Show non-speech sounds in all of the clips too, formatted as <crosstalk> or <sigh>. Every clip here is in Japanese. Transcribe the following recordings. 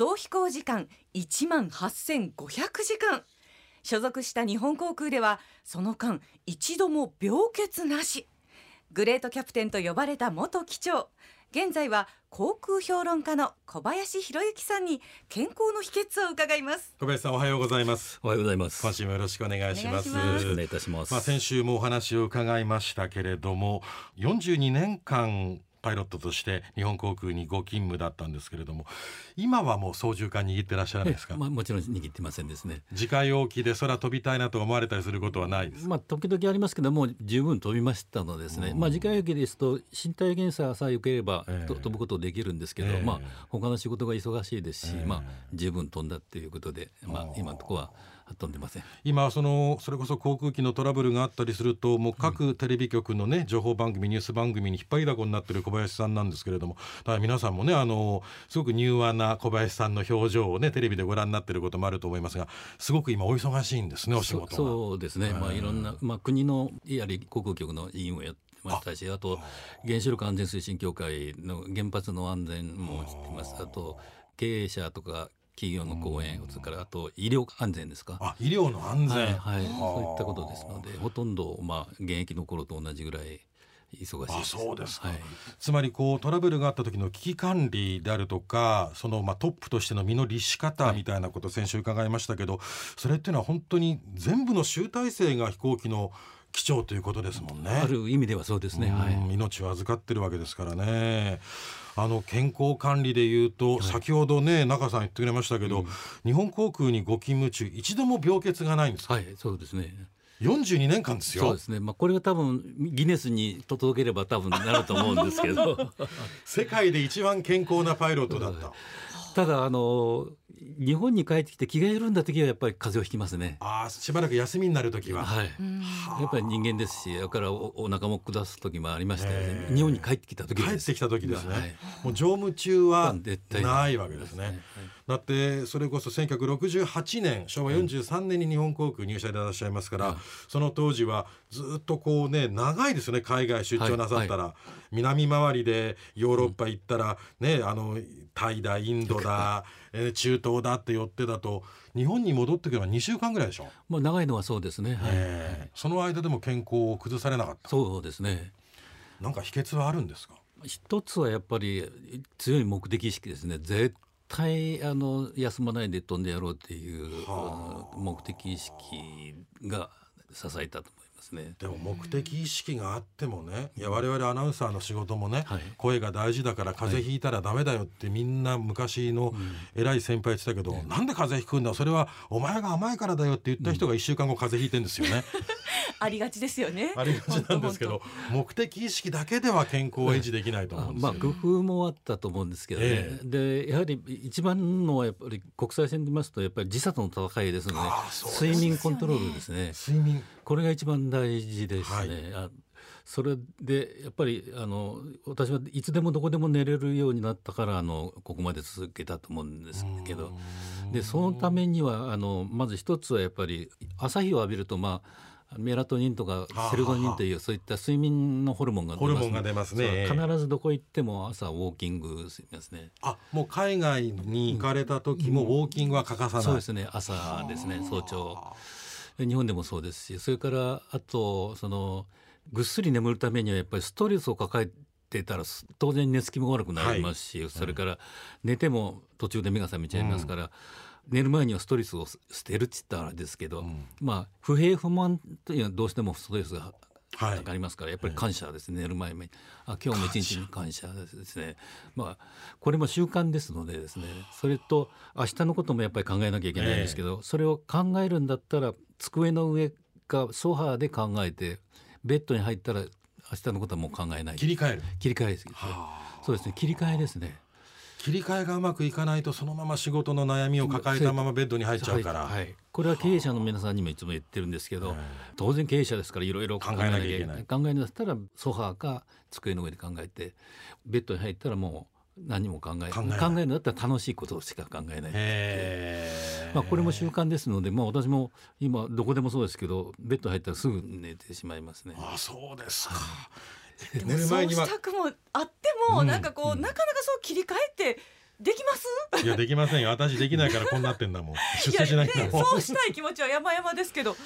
総飛行時間1万8500時間。所属した日本航空ではその間一度も病欠なし。グレートキャプテンと呼ばれた元機長。現在は航空評論家の小林博之さんに健康の秘訣を伺います。小林さんおはようございます。おはようございます。今週もよろしくお願いします。よろしくお願いいたします、まあ先週もお話を伺いましたけれども42年間パイロットとして日本航空にご勤務だったんですけれども今はもう操縦桿握ってらっしゃらないですか、まあ、もちろん握ってませんですね。自家用機で空飛びたいなと思われたりすることはないですか？まあ時々ありますけどもう十分飛びましたのでですね、まあ自家用機ですと身体検査さえ受ければ、ええ。と飛ぶことできるんですけど、ええ。まあ他の仕事が忙しいですし、ええ。まあ十分飛んだっていうことで、まあ今のところは飛んでません。今そのそれこそ航空機のトラブルがあったりするともう各テレビ局のね情報番組ニュース番組に引っ張りだこになってる小林さんなんですけれどもだから皆さんもねあのすごく柔和な小林さんの表情をねテレビでご覧になってることもあると思いますがすごく今お忙しいんですねお仕事そうですね、まあいろんな、まあ、国のやはり航空局の委員をやってましたしあと原子力安全推進協会の原発の安全も知ってます。あと経営者とか企業の講演それからあと医療安全ですか？あ医療の安全、はい、はい、そういったことですのでほとんど、まあ、現役の頃と同じぐらい忙しいそうですか、はい。つまりこうトラブルがあった時の危機管理であるとかそのまあトップとしての身の律し方みたいなこと先週伺いましたけど、それっていうのは本当に全部の集大成が飛行機の機長ということですもんね。ある意味ではそうですね、はい、うん命を預かってるわけですからね。あの健康管理でいうと、先ほどね中さん言ってくれましたけど、日本航空にご勤務中一度も病欠がないんですか、はい、そうですね。42年間ですよそうですね。まあこれが多分ギネスに届ければ多分なると思うんですけど、<laughs> 世界で一番健康なパイロットだった。<laughs> ただあの日本に帰ってきて気が緩んだ時はやっぱり風邪をひきますね。ああしばらく休みになる時は、はい。やっぱり人間ですし、だからおお腹も下す時もありましたよね。日本に帰ってきた時です。帰ってきた時ですね、はいもう乗務中は絶対ないわけですね、だってそれこそ1968年昭和43年に日本航空入社でいらっしゃいますから、はいその当時はずっとこうね長いですよね海外出張なさったら、南回りでヨーロッパ行ったら、ねあのタイだインドだ、えー中東だって寄ってだと。日本に戻ってくれば2週間ぐらいでしょ、まあ長いのはそうですね。はい。えーその間でも健康を崩されなかった。そうですね。なんか秘訣はあるんですか？一つはやっぱり強い目的意識ですね。絶対あの休まないで飛んでやろうっていう、目的意識が支えたと思いますね。でも目的意識があってもね、いや我々アナウンサーの仕事もね、はい。声が大事だから風邪ひいたらダメだよってみんな昔の偉い先輩言ってたけど、なんで風邪ひくんだ？それはお前が甘いからだよって言った人が1週間後風邪ひいてんですよね。<laughs> <laughs> ありがちですよね。ありがちなんですけど目的意識だけでは健康を維持できないと思うんですよ。まあ工夫もあったと思うんですけどね、えでやはり一番のはやっぱり国際線で見ますとやっぱり時差との戦いですのでですね。睡眠コントロールですね。睡眠。これが一番大事ですね、はい。あそれでやっぱりあの私はいつでもどこでも寝れるようになったからあのここまで続けたと思うんですけど。でそのためにはあのまず一つはやっぱり朝日を浴びるとまあメラトニンとかセロトニンというそういった睡眠のホルモンが出ますホルモンが出ますね。必ずどこ行っても朝ウォーキングしますね。あもう海外に行かれた時もウォーキングは欠かさない。そうですね朝ですね早朝。日本でもそうですしそれからあとそのぐっすり眠るためにはやっぱりストレスを抱えてたらす当然寝つきも悪くなりますし、それから寝ても途中で目が覚めちゃいますから、寝る前にはストレスを捨てるって言ったらあれですけど、まあ不平不満というのはどうしてもストレスがはい。かかりますからやっぱり感謝ですね、寝る前に。あ今日も一日に感謝。ですね。まあこれも習慣ですのでですねそれと明日のこともやっぱり考えなきゃいけないんですけど、それを考えるんだったら机の上かソファーで考えてベッドに入ったら明日のことはもう考えない。切り替える。切り替えです。ねそうですね切り替えですね切り替えがうまくいかないとそのまま仕事の悩みを抱えたままベッドに入っちゃうから。はいはいこれは経営者の皆さんにもいつも言ってるんですけど、当然経営者ですからいろいろ考えなきゃいけない考えるんだったらソファーか机の上で考えてベッドに入ったらもう何も考え考えない考えるんだったら楽しいことしか考えない。まあ、これも習慣ですので、まあ、私も今どこでもそうですけどベッドに入ったらすぐ寝てしまいますね。あそうですか。でも寝る前にはそうしたくもあっても、うんなんかこう、なかなかそう切り替えってできます？いやできませんよ。私できないからこうなってんだもん。<laughs> 出世しないんだね、もんそうしたい気持ちは山々ですけど。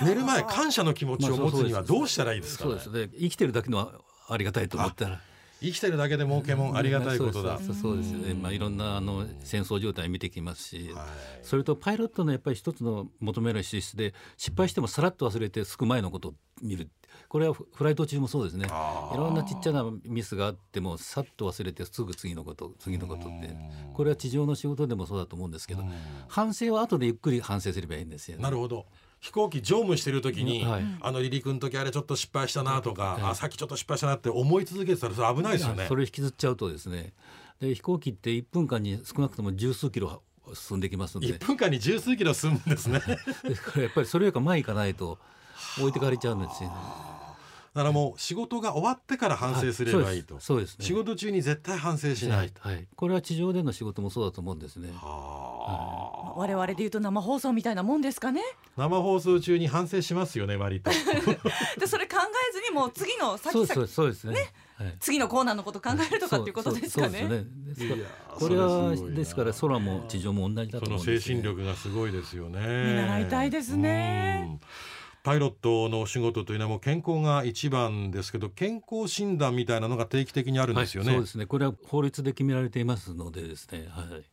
寝る前感謝の気持ちを持つにはどうしたらいいですか、ね。そうです。ね生きてるだけのはありがたいと思ったら生きてるだけで儲けもんありがたいことだ、そうそうそうです。よね、まあ、いろんなあの戦争状態見てきますし、はい。それとパイロットのやっぱり一つの求める資質で失敗してもさらっと忘れてすく前のことを見る。これはフフライト中もそうですね。いろんなちっちゃなミスがあってもさっと忘れてすぐ次のこと次のことって。これは地上の仕事でもそうだと思うんですけど反省は後でゆっくり反省すればいいんですよね。なるほど飛行機乗務してる時に、はい。あの離陸の時あれちょっと失敗したなとか、はい。あさっきちょっと失敗したなって思い続けてたらそれ危ないですよね。それ引きずっちゃうとですね。で飛行機って1分間に少なくとも十数キロ進んできますので。1分間に十数キロ進むんですね。<laughs> ですからやっぱりそれよりか前行かないと置いてかれちゃうんですよ。ね。だからもう仕事が終わそうから反省すればいいと、そうです。そうですね。仕事中に絶対反省しない、はい、これは地上での仕事もそうだと思うんですね。はあ我々で言うと生放送みたいなもんですかね生放送中に反省しますよね割と <laughs> でそれ考えずにもう次の先々そうですそうですね。はい次のコーナーのこと考えるとかっていうことですかねね。これはですから空も地上も同じだとその思うんです、ね。精神力がすごいですよね見習いたいですねうんパイロットのお仕事というのはもう健康が一番ですけど健康診断みたいなのが定期的にあるんですよね、はい、そうですね。これは法律で決められていますのでですね。はい。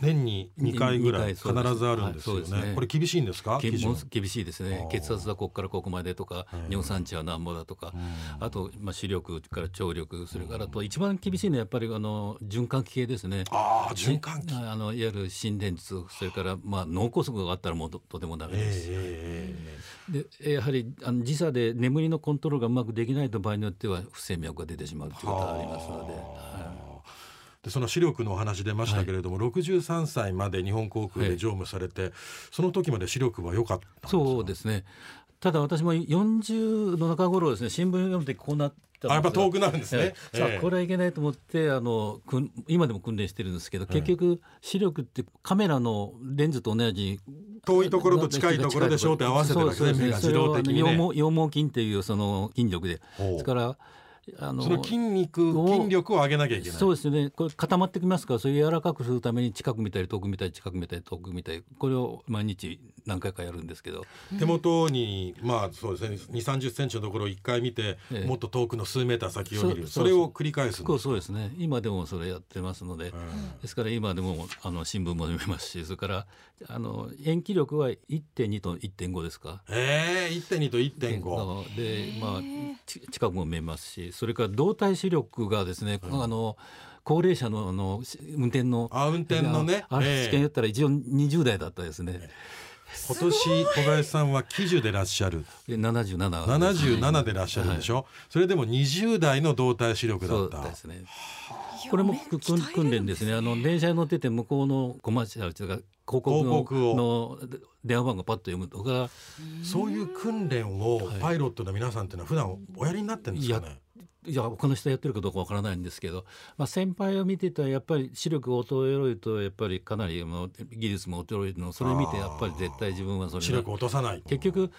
年に2回ぐらい二必ずあるんですよね,、はいね。これ厳しいんですか？厳しいですね。血圧はここからここまでとか尿酸値はなんぼだとかあと、まあ、視力から聴力それからあと一番厳しいのはやっぱりあの循環器系ですね。ああ循環器。あのいわゆる心電図それから、まあ、脳梗塞があったらもうととてもダメです。えでやはりあの時差で眠りのコントロールがうまくできないと場合によっては不整脈が出てしまうということがありますので。はいでその視力のお話出ましたけれども、63歳まで日本航空で乗務されて、その時まで視力は良かったんですか？そうですね。ただ私も40の中頃ですね新聞読んでこうなったあやっぱ遠くなるんですね。ええ。さあええ。これはいけないと思ってあの今でも訓練してるんですけど結局視力ってカメラのレンズと同じ遠いところと近いところで焦点合わせてるわけね目が自動的にね。羊毛筋っていうその筋力で。ですからあのその筋肉を筋力を上げなきゃいけない。そうですね。これ固まってきますからそれ柔らかくするために近く見たり遠く見たり近く見たり遠く見たりこれを毎日何回かやるんですけど。手元にまあそうですね。2 3 0センチのところを1回見て、ええ。もっと遠くの数メーター先を見る。それを繰り返すそうですね。今でもそれやってますので、うん。ですから今でもあの新聞も読めますし <laughs> それからあの延期力は1.2と1.5ですか？ええ1.2と1.5でまあち近くも見えますしそれから動体視力がですね、あの高齢者のあのし運転のあ運転のね。あええ。試験やったら一応20代だったですね。今年小林さんは喜寿でらっしゃる。で77 77でらっしゃるでしょ、それでも20代の動体視力だそうったですね。これも訓練ですね。あの電車に乗ってて向こうのコマーシャルというか広告の広告を。の電話番号パッと読むとか。そういう訓練をパイロットの皆さんっていうのは普段おやりになってるんですかね？いや他の人やってるかどうかわからないんですけど、まあ、先輩を見てたらやっぱり視力が衰えるとやっぱりかなりもう技術も衰えるのそれ見てやっぱり絶対自分はそれ視力を落とさない結局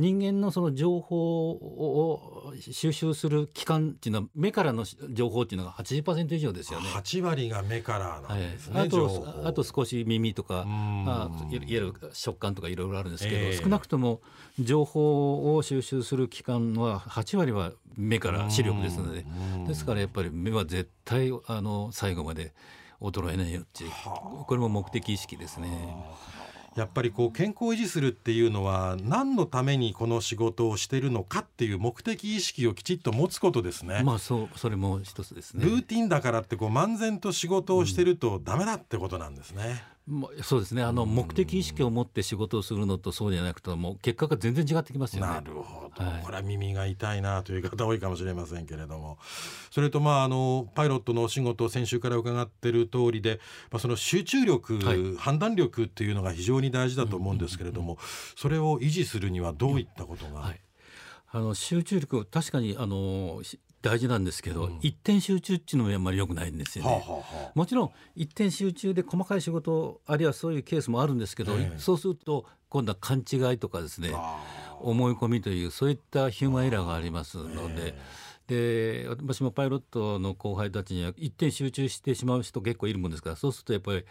人間のその情報を収集する機関っていうのは目からの情報っていうのが80%以上ですよね。8割が目からはないんですね、あ情報。とあと少し耳とかあ、いわゆる食感とかいろいろあるんですけど、ええ。少なくとも情報を収集する機関は8割は目から視力ですのでうんですからやっぱり目は絶対あの最後まで衰えないよっていうこれも目的意識ですね。やっぱりこう健康を維持するっていうのは何のためにこの仕事をしてるのかっていう目的意識をきちっと持つことですね。まあそうそれも一つですね。ルーティンだからってこう漫然と仕事をしてるとダメだってことなんですね。まあそうですね。あの目的意識を持って仕事をするのとそうじゃなくてもう結果が全然違ってきますよね。なるほど、はい。これは耳が痛いなという方多いかもしれませんけれども。それとまああのパイロットのお仕事先週から伺ってる通りで、まあ、その集中力、はい。判断力っていうのが非常に大事だと思うんですけれども、それを維持するにはどういったことが、はい、あの集中力確かにあのし大事なんですけど、一点集中っていうのもあんまり良くないんですよね。はあはあはあもちろん一点集中で細かい仕事あるいはそういうケースもあるんですけど、ええそうすると今度は勘違いとかですねあ思い込みというそういったヒューマンエラーがありますので。で私もパイロットの後輩たちには一点集中してしまう人結構いるもんですからそうするとやっぱり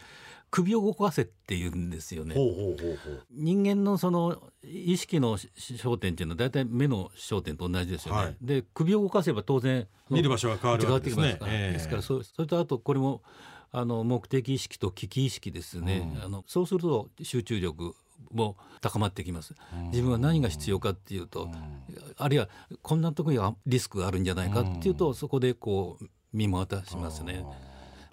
首を動かせって言うんですよね。ほうほうほうほう。人間のその意識の焦点っていうのは大体目の焦点と同じですよね。はい。で首を動かせば当然見る場所が変わるわけですね。ですからそそれとあとこれもあの目的意識と危機意識ですね、うん。あのそうすると集中力も高まってきます。自分は何が必要かっていうと、あるいはこんなところにはリスクがあるんじゃないかっていうと、そこでこう身も渡しますね。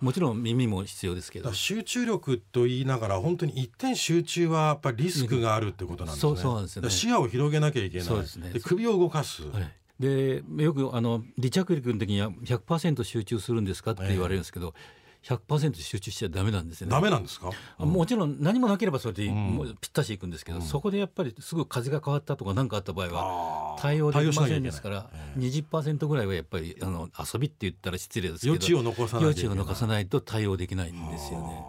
もちろん耳も必要ですけど。集中力と言いながら本当に一点集中はやっぱりリスクがあるってことなんですね。そうそうなんですよね。視野を広げなきゃいけない。そうですね。首を動かす。はい、でよくあの離着陸の時には100%集中するんですかって言われるんですけど、100%集中しちゃダメなんですよね。ダメなんですか？もちろん何もなければそれで、うぴったしいくんですけど、そこでやっぱりすぐ風が変わったとか何かあった場合は対応できませんですからきゃいけない。20%ぐらいはやっぱりあの遊びって言ったら失礼ですけど余地を残さないといけない。余地を残さないと対応できないんですよね。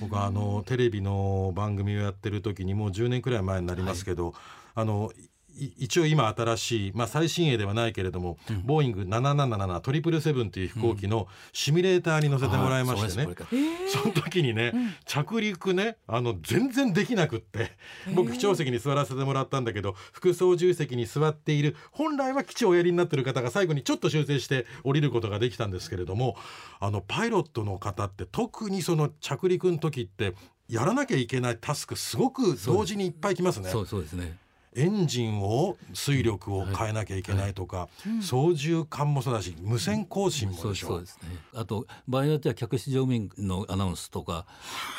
僕はあ。のテレビの番組をやってる時にもう10年くらい前になりますけど、あのい一応今新しい、まあ、最新鋭ではないけれども、ボーイング777トリプルセブンという飛行機のシミュレーターに乗せてもらいましてね、うですこれか。その時にね、着陸ねあの全然できなくって僕機長席に座らせてもらったんだけど副操縦席に座っている本来は機長をおやりになってる方が最後にちょっと修正して降りることができたんですけれどもあのパイロットの方って特にその着陸の時ってやらなきゃいけないタスクすごく同時にいっぱいきますね。そうそうですね。エンジンを水力を変えなきゃいけないとか、操縦桿もそうだし無線更新もそうでしょ。そうですね。あと場合によっては客室乗務員のアナウンスとか、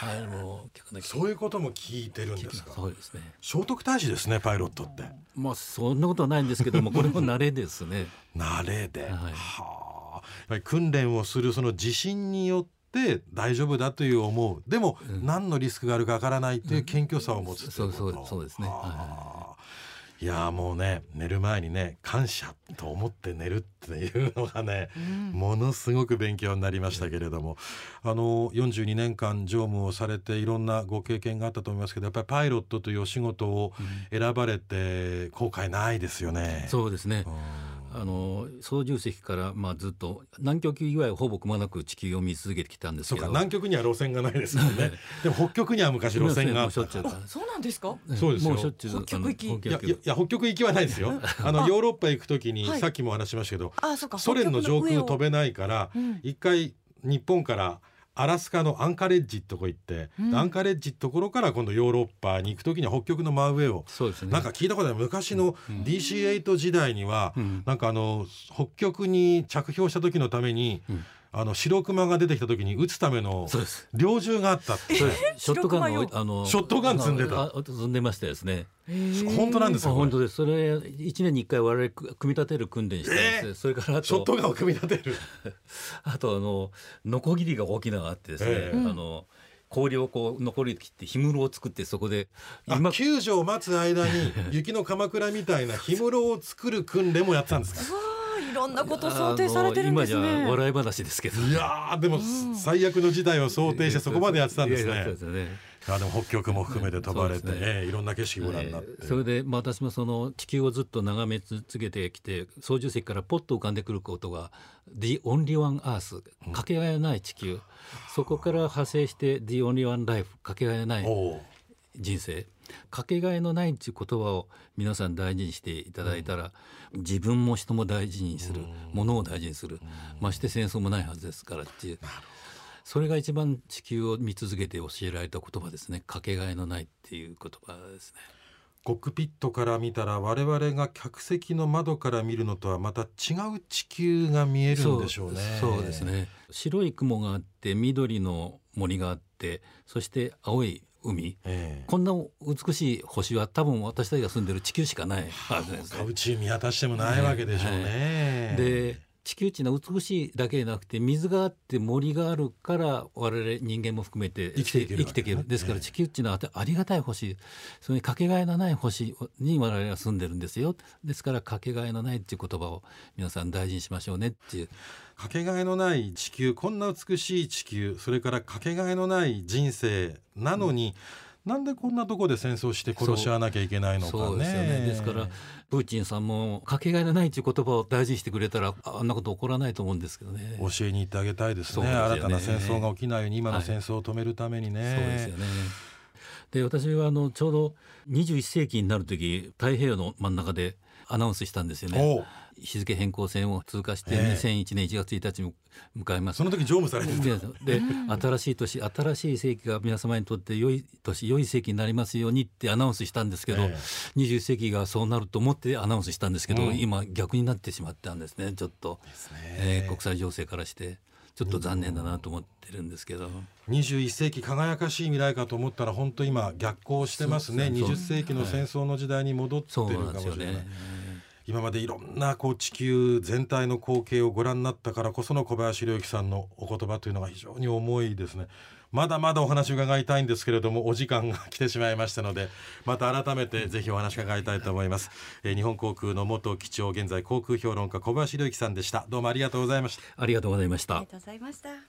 あの客のそういうことも聞いてるんですか？そうですね。聖徳太子ですねパイロットって。まあそんなことはないんですけども、<laughs> これも慣れですね。慣れで、はい。はあ。やっぱり訓練をするその自信によって大丈夫だという思う。でも、何のリスクがあるかわからないという謙虚さを持つということ、そうそうそうですね。はあいやもうね寝る前にね感謝と思って寝るっていうのがね、ものすごく勉強になりましたけれども、あの42年間乗務をされていろんなご経験があったと思いますけどやっぱりパイロットというお仕事を選ばれて後悔ないですよね。そうですね。う。んあの操縦席からまあずっと南極以外はほぼくまなく地球を見続けてきたんですけど。南極には路線がないですもんね。でも北極には昔路線が。あっもうしょっちゅう。たからそうなんですか？そうですよ。もうしょっちゅう北極行き。いやいや北極行きはないですよ。あのヨーロッパ行くときに、はい。さっきもお話ししましたけどあそうかソ連の上空飛べべないからうん。一、回日本からアラスカのアンカレッジとこ行って、うん。アンカレッジところから今度ヨーロッパに行くときには北極の真上をそうですね。なんか聞いたことある？昔の DC8 時代には、うん。なんかあの北極に着氷した時のために、うんあの白熊が出てきた時に撃つための。猟銃があったって。ショットガン白熊のあのショットガン積んでた。積んでましたですね。本当なんですあか本当です。それ一年に一回我々組み立てる訓練してそれからあショットとガンを組み立てる。<laughs> あとあのノコギリが大きなのがあってですね、えあの氷をこう残り切って氷室を作ってそこであ今救助を待つ間に雪の鎌倉みたいな氷室を作る訓練もやってたんですか？<laughs> ろんなこと想定されてるんですね。ゃ笑い話ですけど。いやーでも最悪の事態を想定してそこまでやってたんですね。あでも北極も含めて飛ばれて、ねええいろんな景色ご覧になって、えーそれで、まあ、私もその地球をずっと眺め続けてきて操縦席からポッと浮かんでくることが「The Only One Earth」かけがえのない地球、そこから派生して「The Only One Life」かけがえのない人生。かけがえのないっていう言葉を皆さん大事にしていただいたら、自分も人も大事にする、ものを大事にする、まして戦争もないはずですからっていう。それが一番地球を見続けて教えられた言葉ですね。かけがえのないっていう言葉ですね。コックピットから見たら我々が客席の窓から見るのとはまた違う地球が見えるんでしょうね。そうそうですね。白い雲があって緑の森があってそして青い海ええこんな美しい星は多分私たちが住んでる地球しかないはずですね。宇宙見渡してもないわけでしょうね。で地球っていうのは美しいだけでなくて水があって森があるから我々人間も含めて生きていけるね。生きていける。ですからええ。地球っていうのはありがたい星。それにかけがえのない星に我々は住んでるんですよ。ですからかけがえのないっていう言葉を皆さん大事にしましょうねっていう。かけがえのない地球こんな美しい地球それからかけがえのない人生なのに、なんでこんなとこで戦争して殺し合わなきゃいけないのかね。そうですよね。ですからプーチンさんもかけがえのないという言葉を大事にしてくれたらあんなこと起こらないと思うんですけどね。教えに行ってあげたいですね。ね。新たな戦争が起きないように今の戦争を止めるためにね、そうですよね。で私はあのちょうど21世紀になる時太平洋の真ん中でアナウンスしたんですよね日付変更線を通過してええ。2001年1月1日に迎えます。その時乗務されてでた。<laughs> で新しい年新しい世紀が皆様にとって良い年良い世紀になりますようにってアナウンスしたんですけど、え21世紀がそうなると思ってアナウンスしたんですけど、うん。今逆になってしまったんですねちょっと、えーね国際情勢からしてちょっと残念だなと思ってるんですけど、21世紀輝かしい未来かと思ったら本当今逆行してますね。そう20世紀の戦争の時代に戻ってるなんですよかもしれない、ね。今までいろんなこう地球全体の光景をご覧になったからこその小林良之さんのお言葉というのが非常に重いですね。まだまだお話伺いたいんですけれどもお時間が来てしまいましたのでまた改めてぜひお話伺いたいと思います、えー日本航空の元機長現在航空評論家小林良之さんでした。どうもありがとうございました。ありがとうございました。ありが。とうございました